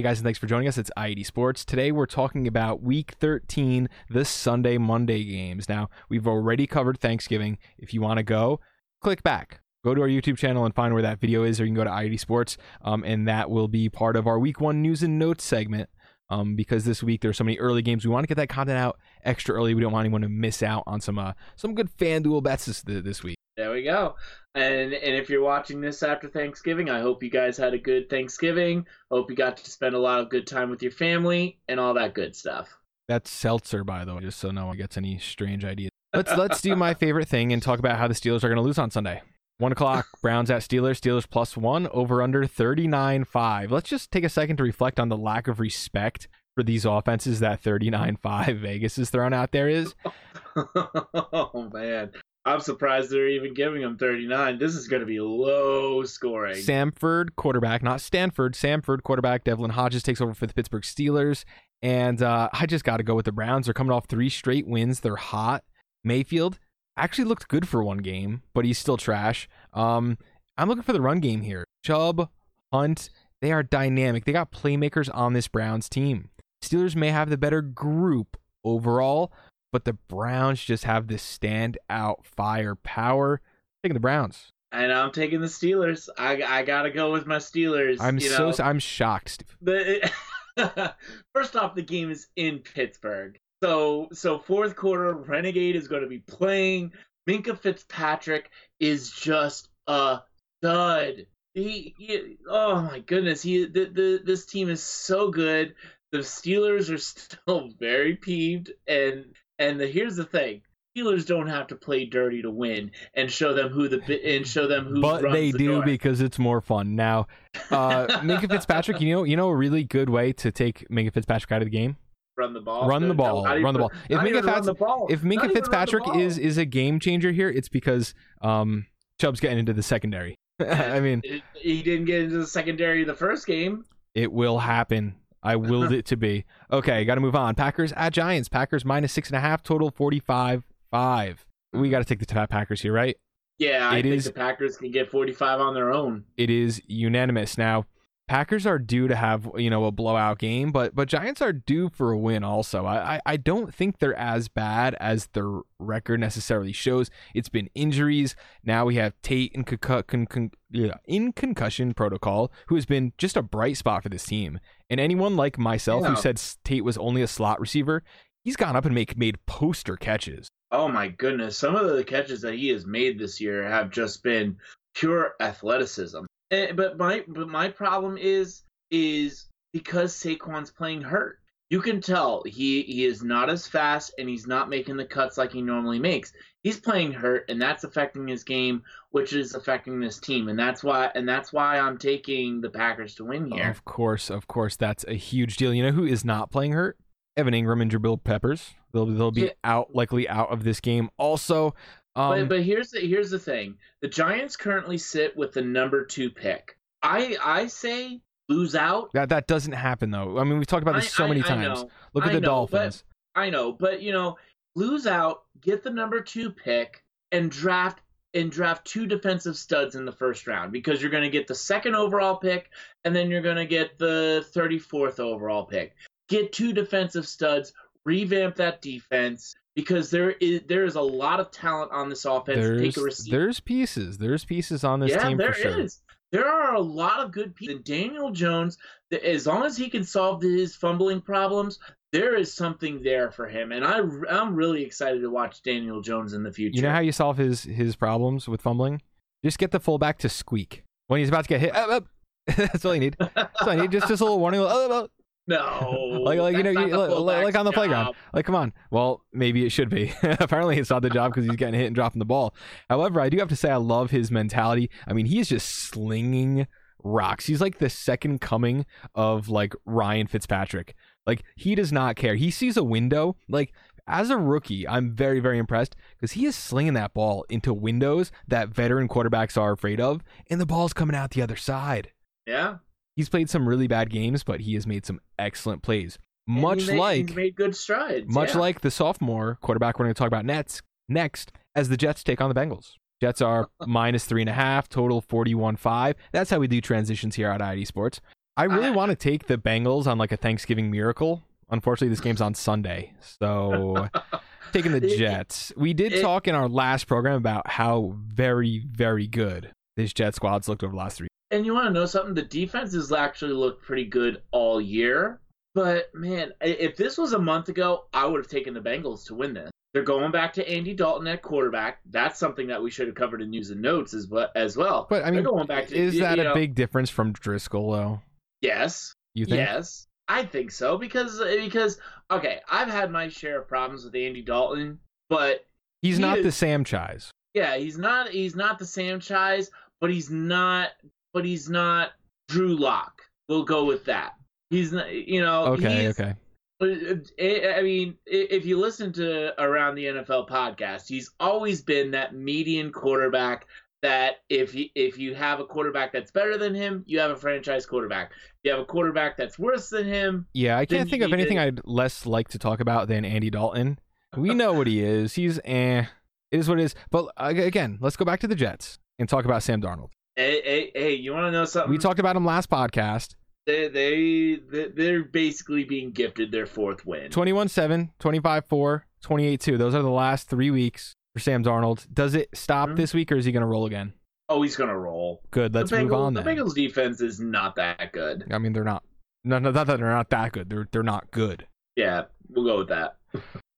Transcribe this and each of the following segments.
Hey guys, and thanks for joining us. It's i80 Sports. Today we're talking about Week 13, the Sunday Monday games. Now we've already covered Thanksgiving. If you want to go, click back. Go to our YouTube channel and find where that video is, or you can go to i80 Sports, um, and that will be part of our Week One news and notes segment. Um, because this week there's so many early games, we want to get that content out extra early. We don't want anyone to miss out on some uh, some good FanDuel bets this, this week. There we go. And and if you're watching this after Thanksgiving, I hope you guys had a good Thanksgiving. Hope you got to spend a lot of good time with your family and all that good stuff. That's seltzer, by the way, just so no one gets any strange ideas. Let's let's do my favorite thing and talk about how the Steelers are going to lose on Sunday. One o'clock, Browns at Steelers. Steelers plus one, over under 39 5. Let's just take a second to reflect on the lack of respect for these offenses that 39 5 Vegas is thrown out there is. oh, man. I'm surprised they're even giving them 39. This is going to be low scoring. Samford, quarterback, not Stanford. Samford, quarterback. Devlin Hodges takes over for the Pittsburgh Steelers. And uh, I just got to go with the Browns. They're coming off three straight wins. They're hot. Mayfield actually looked good for one game, but he's still trash. Um, I'm looking for the run game here. Chubb, Hunt, they are dynamic. They got playmakers on this Browns team. Steelers may have the better group overall, but the Browns just have this standout firepower. Taking the Browns. And I'm taking the Steelers. I, I gotta go with my Steelers. I'm you so know. I'm shocked. Steve. The, first off, the game is in Pittsburgh. So so fourth quarter, Renegade is going to be playing. Minkah Fitzpatrick is just a stud. He, he oh my goodness, he the, the this team is so good. The Steelers are still very peeved, and and the, here's the thing: Steelers don't have to play dirty to win and show them who the and show them who. But they the do door. because it's more fun. Now, uh, Minkah Fitzpatrick, you know, you know, a really good way to take Minkah Fitzpatrick out of the game. run the ball. Run the ball. not run the ball. If Minkah, run the ball. if Minkah Not even run the Fitzpatrick is is a game changer here, it's because um, Chubb's getting into the secondary. I mean, he didn't get into the secondary the first game. it will happen. I willed it to be. Okay, got to move on. Packers at Giants. Packers minus six and a half. Total forty five five. We got to take the top Packers here, right? Yeah, I It think is- the Packers can get 45 on their own. it is unanimous. Now, Packers are due to have you know a blowout game, but but Giants are due for a win also. I I, I don't think they're as bad as their record necessarily shows. It's been injuries. Now we have Tate in, con- con- yeah, in concussion protocol, who has been just a bright spot for this team. And anyone like myself Yeah. who said Tate was only a slot receiver, he's gone up and make made poster catches. Oh my goodness, some of the catches that he has made this year have just been pure athleticism. But my but my problem is is because Saquon's playing hurt. You can tell he he is not as fast and he's not making the cuts like he normally makes. He's playing hurt and that's affecting his game, which is affecting this team. And that's why and that's why I'm taking the Packers to win here. Of course, of course, that's a huge deal. You know who is not playing hurt? Evan Engram and Jabril Peppers. They'll they'll be Yeah. out likely out of this game. Also, um, but but here's the here's the thing: the Giants currently sit with the number two pick. I I say lose out. that that doesn't happen though. I mean, we've talked about this I- so I- many I times. know, Look at the know, but- Dolphins. I know, but you know, lose out, get the number two pick, and draft and draft two defensive studs in the first round because you're going to get the second overall pick and then you're going to get the 34th overall pick. Get two defensive studs, revamp that defense because there is there is a lot of talent on this offense. There's Take a there's pieces. There's pieces on this yeah, team there for sure. is. There are a lot of good people. Daniel Jones, as long as he can solve his fumbling problems, there is something there for him. And I, I'm really excited to watch Daniel Jones in the future. You know how you solve his his problems with fumbling? Just get the fullback to squeak when he's about to get hit. Up, up. That's all you need. That's all you need. Just just a little warning. Up, up. No, like like you know you, like, like on the fullback's playground. like come on. Well maybe it should be. Apparently it's not the job because he's getting hit and dropping the ball. However i do have to say i love his mentality. I mean he is just slinging rocks. He's like the second coming of like ryan fitzpatrick. Like he does not care. He sees a window. Like as a rookie i'm very very impressed because he is slinging that ball into windows that veteran quarterbacks are afraid of and the ball's coming out the other side. Yeah, He's played some really bad games, but he has made some excellent plays. And Much made, like made good strides. much yeah. like the sophomore quarterback we're going to talk about next next as the Jets take on the Bengals. Jets are minus three and a half, total 41 5. That's how we do transitions here at i80 Sports. I really I- want to take the Bengals on like a Thanksgiving miracle. Unfortunately, this game's on Sunday, so taking the Jets. We did it- talk in our last program about how very, very good this Jet squad's looked over the last three. And you want to know something? The defense has actually looked pretty good all year. But man, if this was a month ago, I would have taken the Bengals to win this. They're going back to Andy Dalton at quarterback. That's something that we should have covered in news and notes as well. As well. But I mean, They're going back to is you that a know, big difference from Driscoll though? Yes. You think? Yes, I think so because because okay, I've had my share of problems with Andy Dalton, but He's He not is- the Sam Chise. yeah, he's not he's not the Sam Chise, but he's not but he's not Drew Lock. We'll go with that. He's not, you know, Okay, okay. I I mean, if you listen to Around the NFL podcast, he's always been that median quarterback that if you, if you have a quarterback that's better than him, you have a franchise quarterback. If you have a quarterback that's worse than him, Yeah, I can't think of anything need I'd less like to talk about than Andy Dalton. We know what he is. He's eh. It is what it is. But uh, again, let's go back to the Jets and talk about Sam Darnold. Hey, hey, hey you want to know something? We talked about him last podcast. they, they they they're basically being gifted their fourth win. 21 7, 25 4, 28 2. Those are the last three weeks for Sam Darnold. Does it stop Mhm. this week or is he going to roll again? Oh, he's gonna roll. Good. Let's Bengals, move on Then. The. Bengals defense is not that good. I mean, they're not. No, no, not that they're not that good. They're they're not good. Yeah, we'll go with that.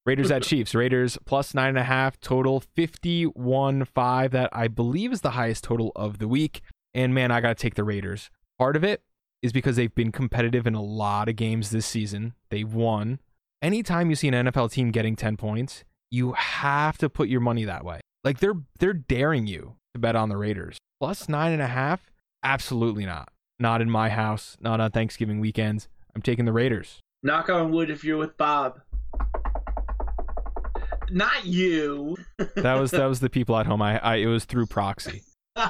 Raiders at Chiefs. Raiders plus nine and a half total, 51 5. That I believe is the highest total of the week. And man, I got to take the Raiders. Part of it is because they've been competitive in a lot of games this season. They've won. Anytime you see an NFL team getting 10 points, you have to put your money that way. Like they're they're daring you to bet on the Raiders. Plus nine and a half? Absolutely not. Not in my house, not on Thanksgiving weekends. I'm taking the Raiders. Knock on wood if you're with Bob. Not you. That was that was the people at home. I, I it was through proxy. no,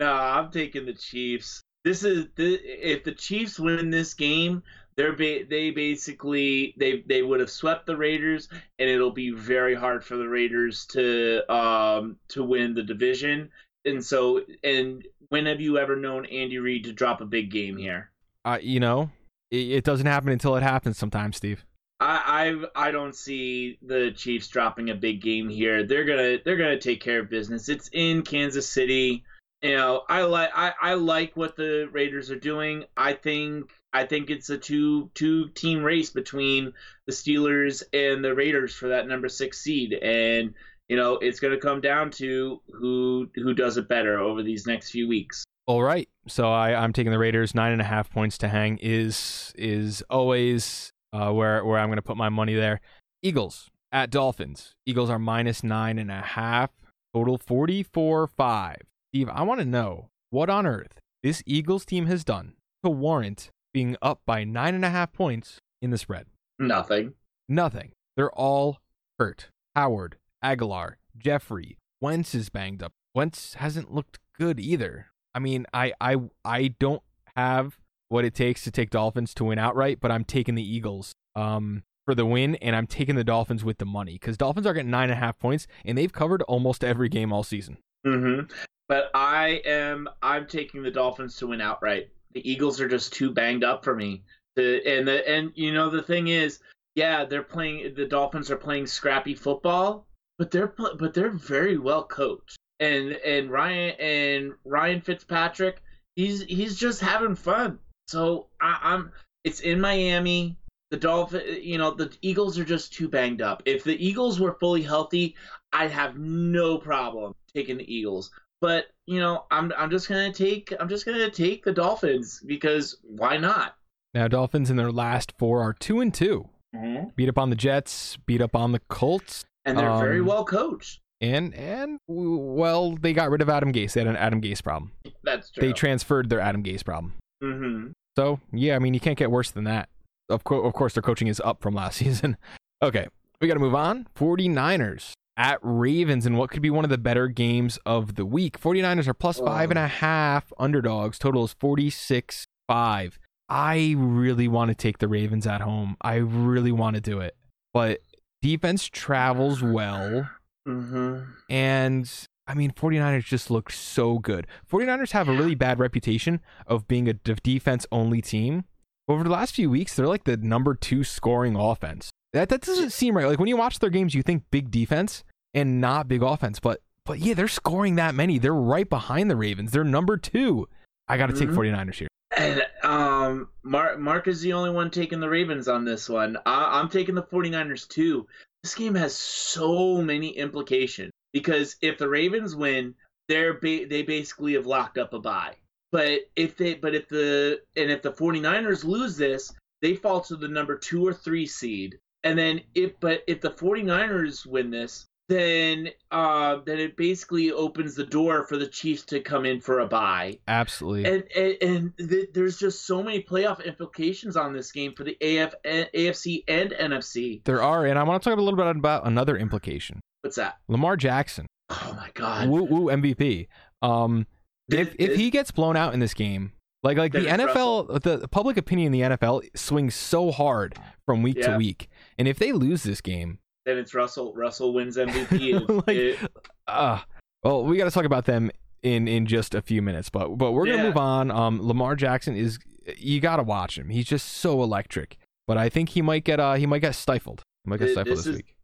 I'm taking the Chiefs. This is the, if the Chiefs win this game, they're ba- they basically they they would have swept the Raiders, and it'll be very hard for the Raiders to um to win the division. And so, and when have you ever known Andy Reid to drop a big game here? Uh, you know, it, it doesn't happen until it happens sometimes, Steve. I I I don't see the Chiefs dropping a big game here. They're gonna they're gonna take care of business. It's in Kansas City. You know, I like I, I like what the Raiders are doing. I think I think it's a two two team race between the Steelers and the Raiders for that number six seed, and you know it's gonna come down to who who does it better over these next few weeks. All right, so I I'm taking the Raiders. Nine and a half points to hang is is always uh, where where I'm going to put my money there. Eagles at Dolphins. Eagles are minus nine and a half. Total 44 5. Steve, I want to know what on earth this Eagles team has done to warrant being up by nine and a half points in the spread. Nothing. Nothing. They're all hurt. Howard, Agholor, Jeffery, Wentz is banged up. Wentz hasn't looked good either. I mean, I I I don't have what it takes to take Dolphins to win outright, but I'm taking the Eagles um for the win, and I'm taking the Dolphins with the money because Dolphins are getting nine and a half points, and they've covered almost every game all season. Mm-hmm. But I am I'm taking the Dolphins to win outright. The Eagles are just too banged up for me. And the and you know the thing is, yeah, they're playing. The Dolphins are playing scrappy football, but they're but they're very well coached. And and Ryan and Ryan Fitzpatrick, he's he's just having fun. So I, I'm. It's in Miami. The Dolphin, you know, the Eagles are just too banged up. If the Eagles were fully healthy, I'd have no problem taking the Eagles. But you know, I'm I'm just gonna take I'm just gonna take the Dolphins because why not? Now, Dolphins in their last four are two and 2 Mm-hmm. Beat up on the Jets, beat up on the Colts, And they're very Um, well coached. and and well, they got rid of Adam Gase. They had an Adam Gase problem. That's true. They transferred their Adam Gase problem. Mm-hmm. So yeah, I mean you can't get worse than that. Of, co- of course, their coaching is up from last season. okay, we got to move on. 49ers at Ravens in what could be one of the better games of the week. 49ers are plus five and a half underdogs. Total is 46 5. I really want to take the Ravens at home. I really want to do it. But defense travels well. Mm-hmm. And I mean, 49ers just look so good. 49ers have a really bad reputation of being a defense only team. Over the last few weeks, they're like the number two scoring offense. That that doesn't seem right. Like when you watch their games, you think big defense and not big offense. But but yeah, they're scoring that many. They're right behind the Ravens. They're number two. I got to take Mhm. 49ers here. And um, Mark, Mark is the only one taking the Ravens on this one. I, I'm taking the 49ers too. This game has so many implications because if the Ravens win, they're ba- they basically have locked up a bye. But if they but if the and if the 49ers lose this, they fall to the number 2 or 3 seed. And then if but if the 49ers win this, then uh then it basically opens the door for the Chiefs to come in for a bye Absolutely. and and, and th- there's just so many playoff implications on this game for the AF, AFC and NFC. there are, and I want to talk a little bit about another implication. What's that? Lamar Jackson, Oh my god! woo woo MVP. Um, if This- if this- he gets blown out in this game, like like the NFL, the public opinion in the NFL swings so hard from week to week, and if they lose this game, then it's Russell. Russell wins MVP. Like, if- uh well, we got to talk about them in in just a few minutes, but but we're gonna Yeah. move on. Um, Lamar Jackson is you got to watch him. He's just so electric, but I think he might get uh he might get stifled. He might get stifled this this is week.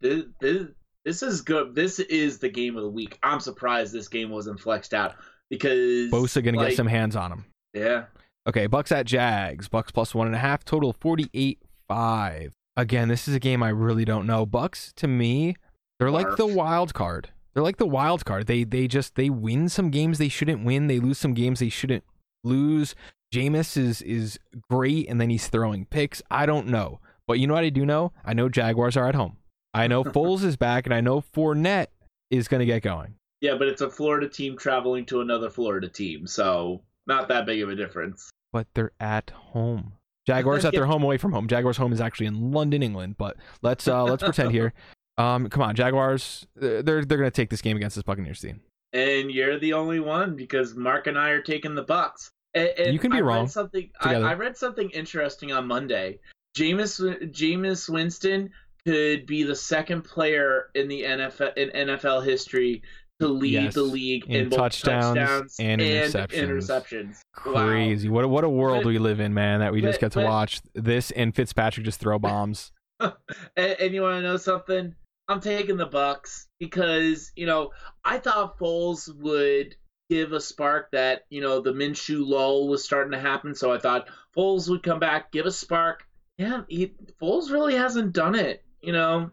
this, this is good. This is the game of the week. I'm surprised this game wasn't flexed out because Bosa gonna like, get some hands on him. Yeah, Okay, Bucks at Jags. Bucks plus one and a half. Total 48-5. Again, this is a game I really don't know. Bucks to me, they're like the wild card. They're like the wild card. They they just they win some games they shouldn't win. They lose some games they shouldn't lose. Jameis is is great, and then he's throwing picks. I don't know, but you know what I do know? I know Jaguars are at home. I know Foles is back, and I know Fournette is going to get going. yeah, but it's a Florida team traveling to another Florida team, so not that big of a difference. but they're at home. Jaguars at their home away from home. Jaguars home is actually in London, England. But let's uh let's pretend here. Um, come on, Jaguars. They're they're gonna take this game against this Buccaneers team. and you're the only one because Mark and I are taking the Bucks. And, and You can be I read wrong Something I. I read something interesting on Monday. Jameis Jameis Winston could be the second player in the NFL in NFL history to lead Yes, the league in in, both touchdowns touchdowns, and interceptions. interceptions. Wow. Crazy. What a, what a world But- we live in, man. That we just but- get to but- watch this and Fitzpatrick just throw bombs. and, and you want to know something? I'm taking the Bucks because you know I thought Foles would give a spark that you know the Minshew lull was starting to happen, so I thought Foles would come back, give a spark. Yeah, he, Foles really hasn't done it. You know,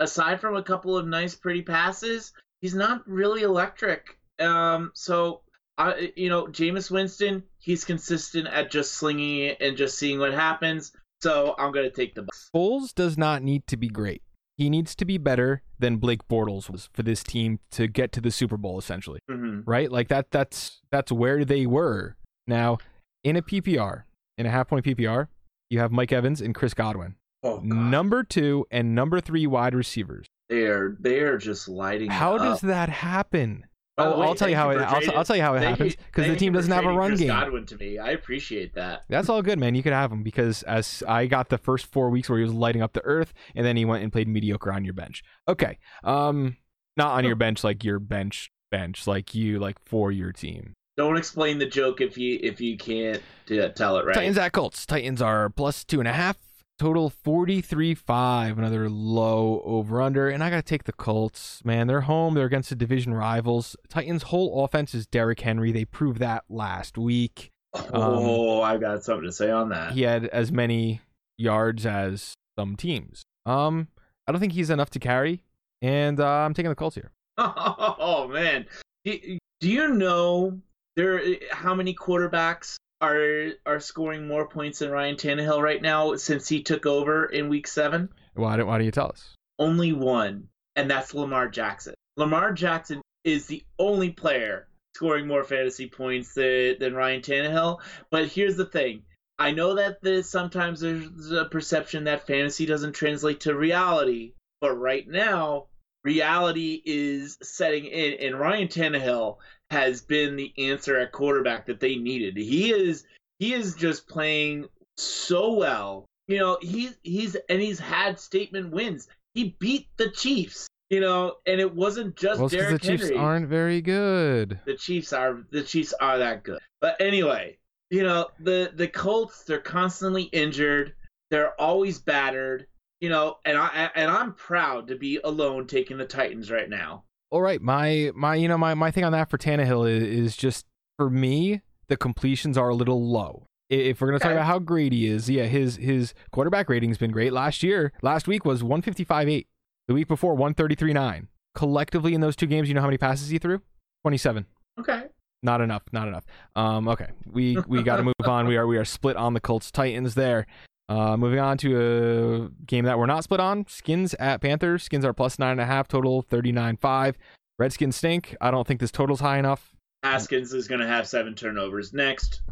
aside from a couple of nice, pretty passes, he's not really electric. Um, so I, you know, Jameis Winston, he's consistent at just slinging it and just seeing what happens. So I'm gonna take the Bucks. Foles does not need to be great. He needs to be better than Blake Bortles was for this team to get to the Super Bowl, essentially. hmm right? Like that that's that's where they were. Now, in a PPR, in a half point PPR, you have Mike Evans and Chris Godwin. Oh Number 2 and number 3 wide receivers. They're they're just lighting. How does up. that happen? Oh, I'll tell you how it I'll, I'll tell you how it happens cuz the team doesn't have a run Chris game. Godwin to me, I appreciate that. That's all good, man. You could have him because as I got the first 4 weeks where he was lighting up the earth and then he went and played mediocre on your bench. Okay. Um not on your bench like your bench bench like you like for your team. Don't explain the joke if you if you can't uh, tell it right. Titans at Colts. Titans are plus two and a half. Total 43-5. Another low over under. And I gotta take the Colts. Man, they're home. They're against the division rivals. Titans' whole offense is Derrick Henry. They proved that last week. oh, I got something to say on that. He had as many yards as some teams. Um, I don't think he's enough to carry. And uh, I'm taking the Colts here. Oh man, do, do you know there how many quarterbacks are are scoring more points than Ryan Tannehill right now since he took over in Week Seven? Why don't, why do you tell us? only one, and that's Lamar Jackson. Lamar Jackson is the only player scoring more fantasy points than, than Ryan Tannehill. But here's the thing. I know that there's sometimes there's a perception that fantasy doesn't translate to reality, but right now, reality is setting in, and Ryan Tannehill has been the answer at quarterback that they needed. He is he is just playing so well. You know, he's he's and he's had statement wins. He beat the Chiefs. You know, and it wasn't just Well, Derrick the Chiefs aren't very good. the Chiefs are the Chiefs are that good. But anyway, you know the the Colts they're constantly injured. They're always battered. You know, and I and I'm proud to be alone taking the Titans right now. All right, my my you know my my thing on that for Tannehill is, is just for me the completions are a little low. If we're gonna talk about how great he is, yeah, his his quarterback rating's been great. Last year, last week was one fifty five eight. The week before one thirty three nine. Collectively in those two games, you know how many passes he threw? Twenty seven. Okay. Not enough. Not enough. Um, okay, we we got to move on. We are we are split on the Colts Titans there. Uh, moving on to a game that we're not split on. Skins at Panthers. Skins are plus nine and a half. Total thirty nine five. Redskins stink. I don't think this total's high enough. Haskins is going to have seven turnovers next.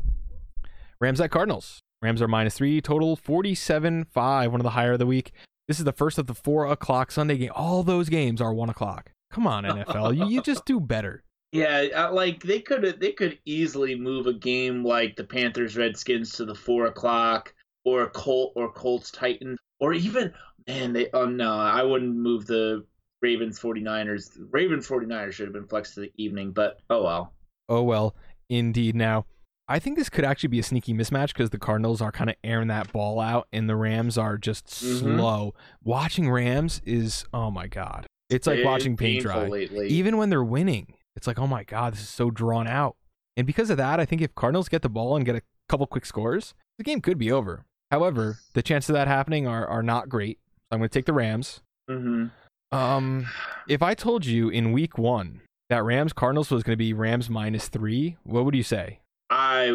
Rams at Cardinals. Rams are minus three. Total forty seven five. One of the higher of the week. This is the first of the four o'clock Sunday game. All those games are one o'clock. Come on, NFL. you, you just do better. Yeah, uh, like they could they could easily move a game like the Panthers Redskins to the four o'clock or a Colt or Colts Titan or even man they oh no I wouldn't move the Ravens 49ers Ravens 49ers should have been flexed to the evening but oh well Oh well, indeed. Now, I think this could actually be a sneaky mismatch because the Cardinals are kind of airing that ball out, and the Rams are just Mhm. slow. Watching Rams is oh my god, it's like watching paint dry. lately. Even when they're winning, it's like oh my god, this is so drawn out. And because of that, I think if Cardinals get the ball and get a couple quick scores, the game could be over. However, the chances of that happening are are not great. So I'm going to take the Rams. hmm Um, if I told you in week one that Rams Cardinals was going to be Rams minus three, what would you say? I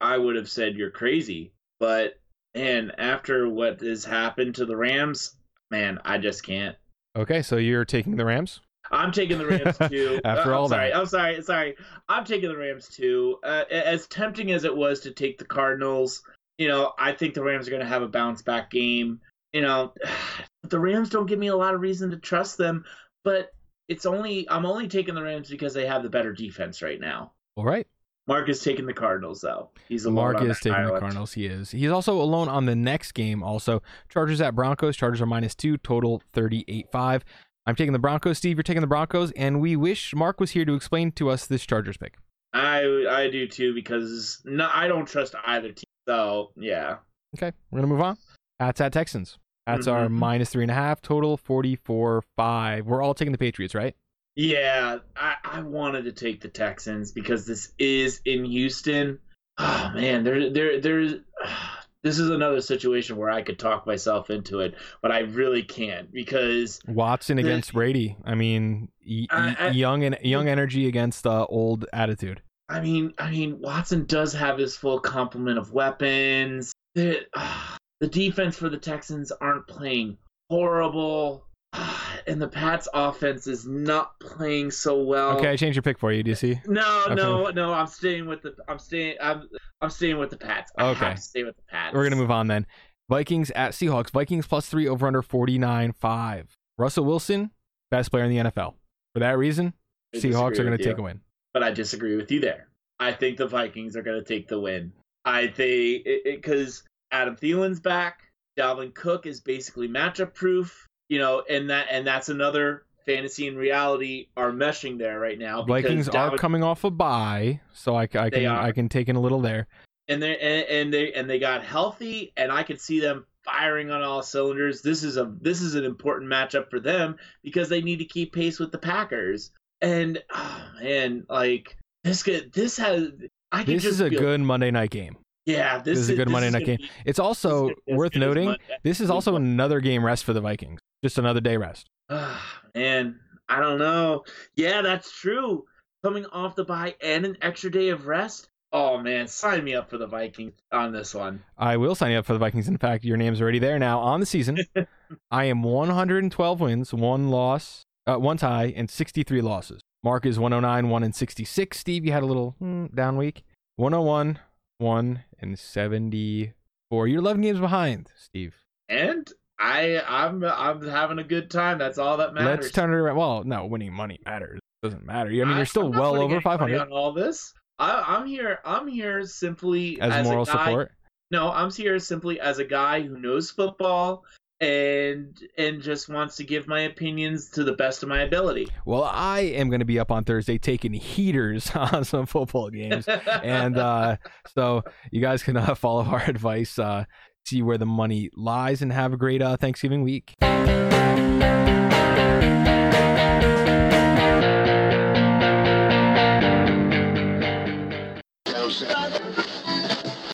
I would have said you're crazy but man after what has happened to the Rams man I just can't Okay, so you're taking the Rams? I'm taking the Rams too. After Uh, all I'm sorry, that. I'm sorry, sorry. I'm taking the Rams too. Uh, as tempting as it was to take the Cardinals, you know, I think the Rams are going to have a bounce back game. You know, the Rams don't give me a lot of reason to trust them, but it's only I'm only taking the Rams because they have the better defense right now. All right. Mark is taking the Cardinals though. He's alone Mark is taking the. Cardinals. He is. He's also alone on the next game. Also, Chargers at Broncos. Chargers are minus two. Total thirty-eight five. I'm taking the Broncos. Steve, you're taking the Broncos, and we wish Mark was here to explain to us this Chargers pick. I I do too because no, I don't trust either team. So yeah. Okay, we're gonna move on. Pats at Texans. Pats are Mhm. minus three and a half. Total forty-four five. We're all taking the Patriots, right? Yeah, I, I wanted to take the Texans because this is in Houston. Oh man, there there there's this is another situation where I could talk myself into it, but I really can't because Watson The- against Brady. I mean, y- I- I- young and young energy against uh, old attitude. I mean I mean Watson does have his full complement of weapons. The, the defense for the Texans aren't playing horrible. And the Pats offense is not playing so well. Okay, I changed your pick for you. Do you see? No, Okay. no, no. I'm staying with the. I'm staying. I'm. I'm staying with the Pats. I Okay. stay with the Pats. We're gonna move on then. Vikings at Seahawks. Vikings plus three over under forty nine five. Russell Wilson, best player in the NFL. For that reason, I Seahawks are gonna take you, a win. But I disagree with you there. I think the Vikings are going to take the win. I think because Adam Thielen's back. Dalvin Cook is basically matchup proof. You know, and that and that's another fantasy and reality are meshing there right now. Vikings are coming off a bye, so I, I can. I can take in a little there. and they and, and they and they got healthy and I could see them firing on all cylinders. This is a this is an important matchup for them because they need to keep pace with the Packers. And oh man, like this could this has I could This is a feel- good Monday night game. yeah. This, this is a good Monday night game. be- It's also this is gonna be as worth noting this is also another game rest for the Vikings. Just another day rest. Ah, man, I don't know. Yeah, that's true. Coming off the bye and an extra day of rest. Oh man, sign me up for the Vikings on this one. I will sign you up for the Vikings. In fact, your name's already there now on the season. I am 112 wins, one loss, uh, one tie, and 63 losses. Mark is 109, 1 and 66. Steve, you had a little hmm, down week. 101, 1 and 74. You're 11 games behind, Steve. and I I'm I'm having a good time. That's all that matters. Let's turn it around. Well, no, winning money matters. doesn't matter. I mean, you're still well over money 500 on all this. I, I'm here. I'm here simply as as moral a guy. support. No, I'm here simply as a guy who knows football and and just wants to give my opinions to the best of my ability. Well, I am going to be up on Thursday taking heaters on some football games, and uh, so you guys can uh, follow our advice, uh, see where the money lies, and have a great uh, Thanksgiving week.